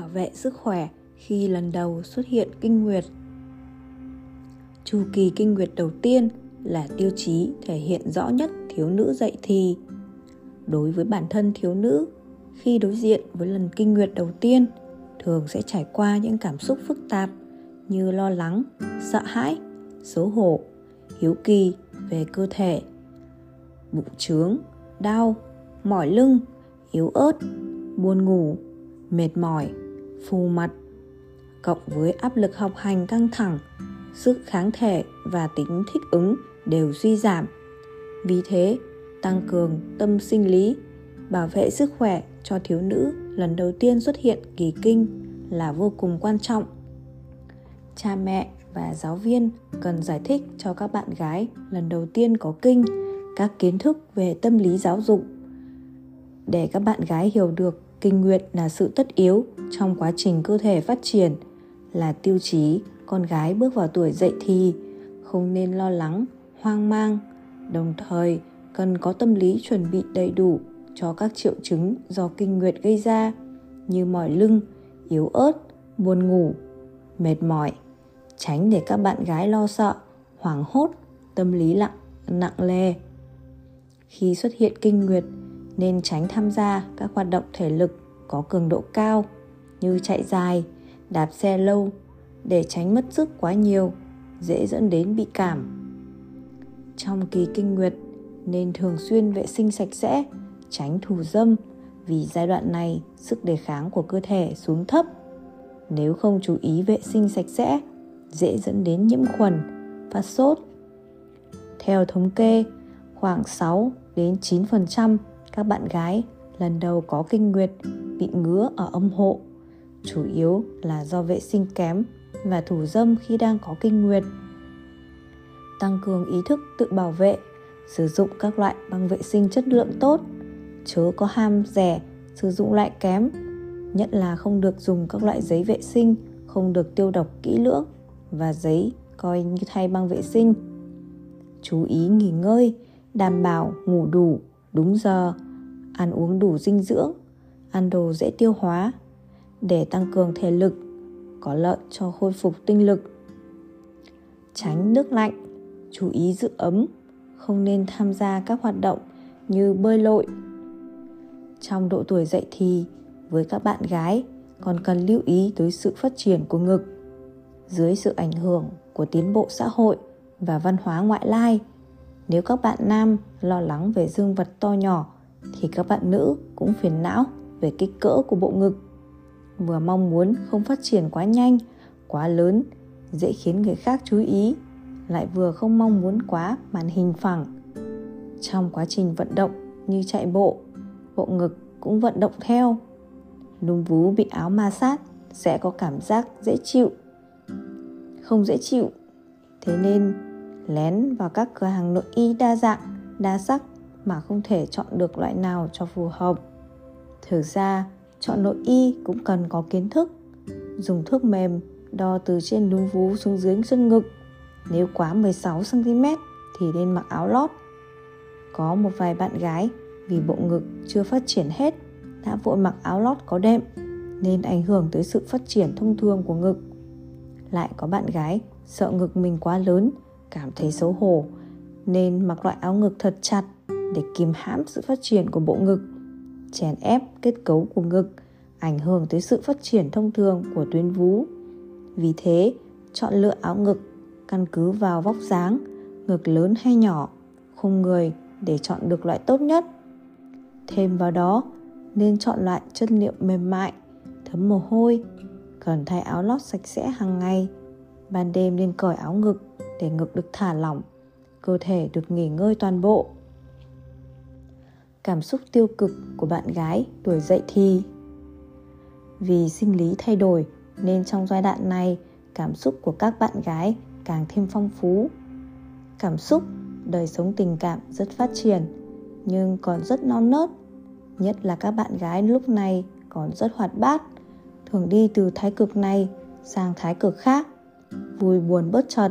bảo vệ sức khỏe khi lần đầu xuất hiện kinh nguyệt. Chu kỳ kinh nguyệt đầu tiên là tiêu chí thể hiện rõ nhất thiếu nữ dậy thì. Đối với bản thân thiếu nữ, khi đối diện với lần kinh nguyệt đầu tiên, thường sẽ trải qua những cảm xúc phức tạp như lo lắng, sợ hãi, xấu hổ, hiếu kỳ về cơ thể, bụng trướng, đau, mỏi lưng, yếu ớt, buồn ngủ, mệt mỏi, phù mặt, cộng với áp lực học hành căng thẳng, sức kháng thể và tính thích ứng đều suy giảm. Vì thế, tăng cường tâm sinh lý, bảo vệ sức khỏe cho thiếu nữ lần đầu tiên xuất hiện kỳ kinh là vô cùng quan trọng. Cha mẹ và giáo viên cần giải thích cho các bạn gái lần đầu tiên có kinh các kiến thức về tâm lý giáo dục để các bạn gái hiểu được kinh nguyệt là sự tất yếu trong quá trình cơ thể phát triển là tiêu chí con gái bước vào tuổi dậy thì không nên lo lắng, hoang mang. Đồng thời, cần có tâm lý chuẩn bị đầy đủ cho các triệu chứng do kinh nguyệt gây ra, như mỏi lưng, yếu ớt, buồn ngủ, mệt mỏi. Tránh để các bạn gái lo sợ, hoảng hốt, tâm lý lặng, nặng lề. Khi xuất hiện kinh nguyệt, nên tránh tham gia các hoạt động thể lực có cường độ cao như chạy dài đạp xe lâu để tránh mất sức quá nhiều dễ dẫn đến bị cảm. Trong kỳ kinh nguyệt nên thường xuyên vệ sinh sạch sẽ tránh thù dâm vì giai đoạn này sức đề kháng của cơ thể xuống thấp. Nếu không chú ý vệ sinh sạch sẽ dễ dẫn đến nhiễm khuẩn, phát sốt. Theo thống kê, khoảng 6 đến 9% các bạn gái lần đầu có kinh nguyệt bị ngứa ở âm hộ, chủ yếu là do vệ sinh kém và thủ dâm khi đang có kinh nguyệt. Tăng cường ý thức tự bảo vệ, sử dụng các loại băng vệ sinh chất lượng tốt, chớ có ham rẻ, sử dụng loại kém, nhất là không được dùng các loại giấy vệ sinh không được tiêu độc kỹ lưỡng và giấy coi như thay băng vệ sinh. Chú ý nghỉ ngơi, đảm bảo ngủ đủ, đúng giờ, ăn uống đủ dinh dưỡng, ăn đồ dễ tiêu hóa để tăng cường thể lực, có lợi cho khôi phục tinh lực. Tránh nước lạnh, chú ý giữ ấm, không nên tham gia các hoạt động như bơi lội. Trong độ tuổi dậy thì, với các bạn gái còn cần lưu ý tới sự phát triển của ngực dưới sự ảnh hưởng của tiến bộ xã hội và văn hóa ngoại lai nếu các bạn nam lo lắng về dương vật to nhỏ thì các bạn nữ cũng phiền não về kích cỡ của bộ ngực vừa mong muốn không phát triển quá nhanh, quá lớn, dễ khiến người khác chú ý, lại vừa không mong muốn quá màn hình phẳng. Trong quá trình vận động như chạy bộ bộ ngực cũng vận động theo. Núm vú bị áo ma sát sẽ có cảm giác dễ chịu. Không dễ chịu, thế nên lén vào các cửa hàng nội y đa dạng, đa sắc mà không thể chọn được loại nào cho phù hợp. Thực ra chọn nội y cũng cần có kiến thức. Dùng thước mềm, đo từ trên núm vú xuống dưới chân ngực. Nếu quá 16 cm thì nên mặc áo lót. Có một vài bạn gái, vì bộ ngực chưa phát triển hết, đã vội mặc áo lót có đệm, nên ảnh hưởng tới sự phát triển thông thường của ngực. Lại có bạn gái, sợ ngực mình quá lớn, cảm thấy xấu hổ, nên mặc loại áo ngực thật chặt để kìm hãm sự phát triển của bộ ngực chèn ép kết cấu của ngực, ảnh hưởng tới sự phát triển thông thường của tuyến vú. Vì thế, chọn lựa áo ngực, căn cứ vào vóc dáng, ngực lớn hay nhỏ, khung người để chọn được loại tốt nhất. Thêm vào đó, nên chọn loại chất liệu mềm mại, thấm mồ hôi, cần thay áo lót sạch sẽ hàng ngày. Ban đêm nên cởi áo ngực để ngực được thả lỏng, cơ thể được nghỉ ngơi toàn bộ cảm xúc tiêu cực của bạn gái tuổi dậy thì. Vì sinh lý thay đổi nên trong giai đoạn này, cảm xúc của các bạn gái càng thêm phong phú. Cảm xúc, đời sống tình cảm rất phát triển, nhưng còn rất non nớt, nhất là các bạn gái lúc này còn rất hoạt bát, thường đi từ thái cực này sang thái cực khác, vui buồn bất chợt.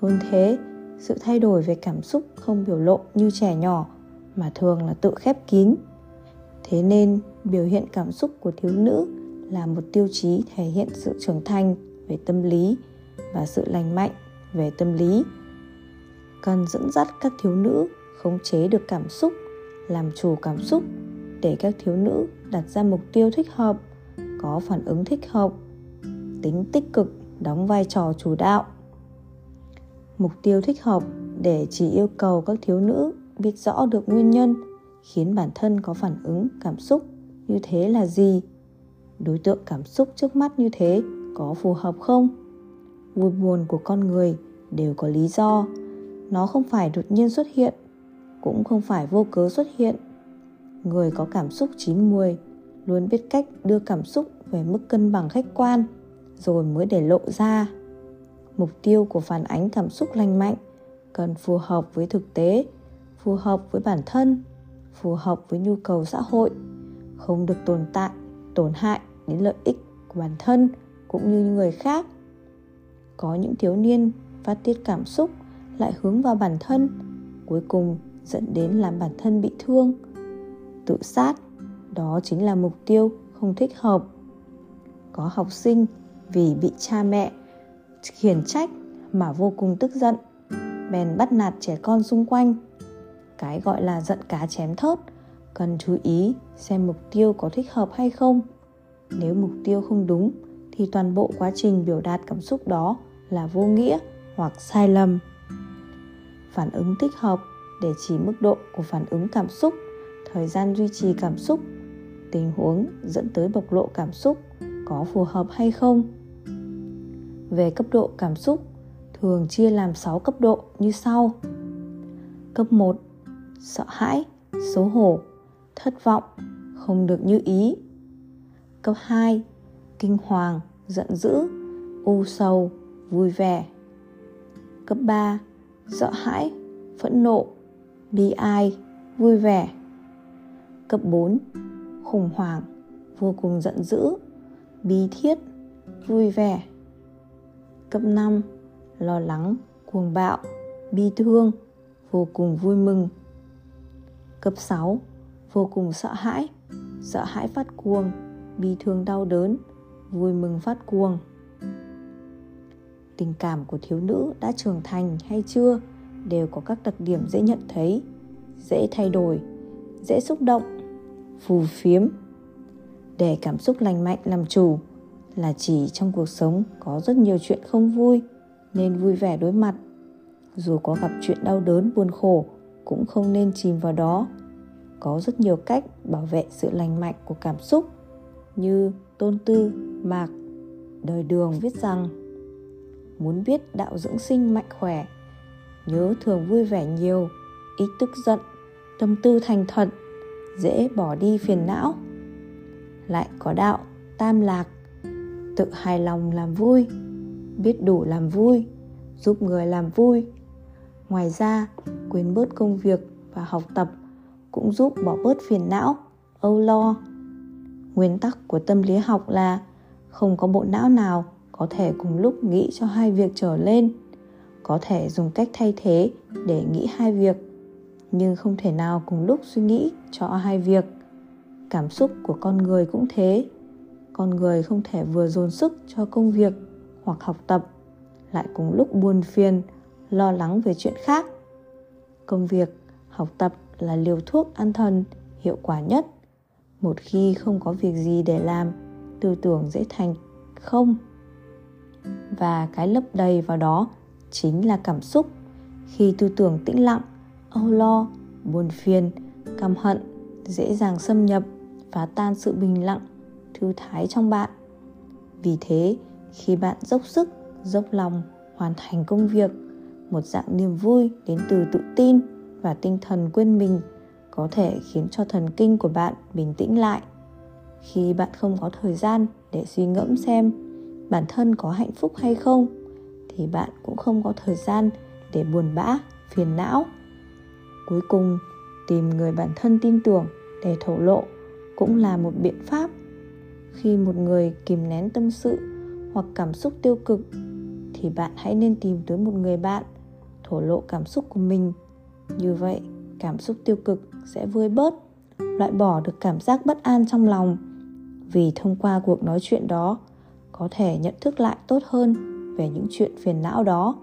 Hơn thế, sự thay đổi về cảm xúc không biểu lộ như trẻ nhỏ mà thường là tự khép kín. Thế nên, biểu hiện cảm xúc của thiếu nữ là một tiêu chí thể hiện sự trưởng thành về tâm lý và sự lành mạnh về tâm lý. Cần dẫn dắt các thiếu nữ khống chế được cảm xúc, làm chủ cảm xúc để các thiếu nữ đặt ra mục tiêu thích hợp, có phản ứng thích hợp, tính tích cực, đóng vai trò chủ đạo. Mục tiêu thích hợp để chỉ yêu cầu các thiếu nữ biết rõ được nguyên nhân, khiến bản thân có phản ứng, cảm xúc như thế là gì? Đối tượng cảm xúc trước mắt như thế có phù hợp không? Vui buồn của con người đều có lý do. Nó không phải đột nhiên xuất hiện, cũng không phải vô cớ xuất hiện. Người có cảm xúc chín muồi luôn biết cách đưa cảm xúc về mức cân bằng khách quan, rồi mới để lộ ra. Mục tiêu của phản ánh cảm xúc lành mạnh cần phù hợp với thực tế phù hợp với bản thân, phù hợp với nhu cầu xã hội, không được tồn tại, tổn hại đến lợi ích của bản thân cũng như người khác. Có những thiếu niên phát tiết cảm xúc lại hướng vào bản thân, cuối cùng dẫn đến làm bản thân bị thương. Tự sát, đó chính là mục tiêu không thích hợp. Có học sinh vì bị cha mẹ khiển trách mà vô cùng tức giận, bèn bắt nạt trẻ con xung quanh cái gọi là giận cá chém thớt cần chú ý xem mục tiêu có thích hợp hay không nếu mục tiêu không đúng, thì toàn bộ quá trình biểu đạt cảm xúc đó là vô nghĩa hoặc sai lầm phản ứng thích hợp để chỉ mức độ của phản ứng cảm xúc, thời gian duy trì cảm xúc, tình huống dẫn tới bộc lộ cảm xúc có phù hợp hay không về cấp độ cảm xúc, thường chia làm 6 cấp độ như sau. Cấp 1. Sợ hãi, xấu hổ, thất vọng, không được như ý. Cấp 2. Kinh hoàng, giận dữ, u sầu, vui vẻ. Cấp 3. Sợ hãi, phẫn nộ, bi ai, vui vẻ. Cấp 4. Khủng hoảng, vô cùng giận dữ, bi thiết, vui vẻ. Cấp 5. Lo lắng, cuồng bạo, bi thương, vô cùng vui mừng. Cấp 6. Vô cùng sợ hãi, sợ hãi phát cuồng, bi thương đau đớn, vui mừng phát cuồng. Tình cảm của thiếu nữ đã trưởng thành hay chưa đều có các đặc điểm dễ nhận thấy, dễ thay đổi, dễ xúc động, phù phiếm. Để cảm xúc lành mạnh làm chủ là chỉ trong cuộc sống có rất nhiều chuyện không vui nên vui vẻ đối mặt dù có gặp chuyện đau đớn buồn khổ cũng không nên chìm vào đó. Có rất nhiều cách bảo vệ sự lành mạnh của cảm xúc như tôn tư, mạc, đời đường viết rằng, muốn biết đạo dưỡng sinh mạnh khỏe, nhớ thường vui vẻ nhiều, ít tức giận, tâm tư thành thật dễ bỏ đi phiền não. Lại có đạo tam lạc, tự hài lòng làm vui, biết đủ làm vui, giúp người làm vui. Ngoài ra quên bớt công việc và học tập, cũng giúp bỏ bớt phiền não, âu lo. Nguyên tắc của tâm lý học là không có bộ não nào có thể cùng lúc nghĩ cho hai việc trở lên, có thể dùng cách thay thế để nghĩ hai việc, nhưng không thể nào cùng lúc suy nghĩ cho hai việc. Cảm xúc của con người cũng thế, con người không thể vừa dồn sức cho công việc hoặc học tập, lại cùng lúc buồn phiền, lo lắng về chuyện khác công việc, học tập là liều thuốc an thần, hiệu quả nhất. Một khi không có việc gì để làm, tư tưởng dễ thành không. Và cái lấp đầy vào đó chính là cảm xúc. Khi tư tưởng tĩnh lặng, âu lo, buồn phiền, căm hận, dễ dàng xâm nhập phá tan sự bình lặng, thư thái trong bạn. Vì thế, khi bạn dốc sức, dốc lòng hoàn thành công việc một dạng niềm vui đến từ tự tin và tinh thần quên mình, có thể khiến cho thần kinh của bạn bình tĩnh lại. Khi bạn không có thời gian để suy ngẫm xem bản thân có hạnh phúc hay không, thì bạn cũng không có thời gian để buồn bã, phiền não. Cuối cùng, tìm người bản thân tin tưởng để thổ lộ cũng là một biện pháp. Khi một người kìm nén tâm sự hoặc cảm xúc tiêu cực, thì bạn hãy nên tìm tới một người bạn thổ lộ cảm xúc của mình. Như vậy, cảm xúc tiêu cực sẽ vơi bớt, loại bỏ được cảm giác bất an trong lòng. Vì thông qua cuộc nói chuyện đó, có thể nhận thức lại tốt hơn về những chuyện phiền não đó.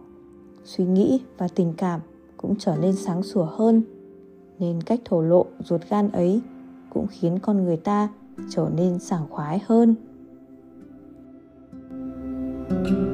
Suy nghĩ và tình cảm cũng trở nên sáng sủa hơn, nên cách thổ lộ ruột gan ấy cũng khiến con người ta trở nên sảng khoái hơn. thank you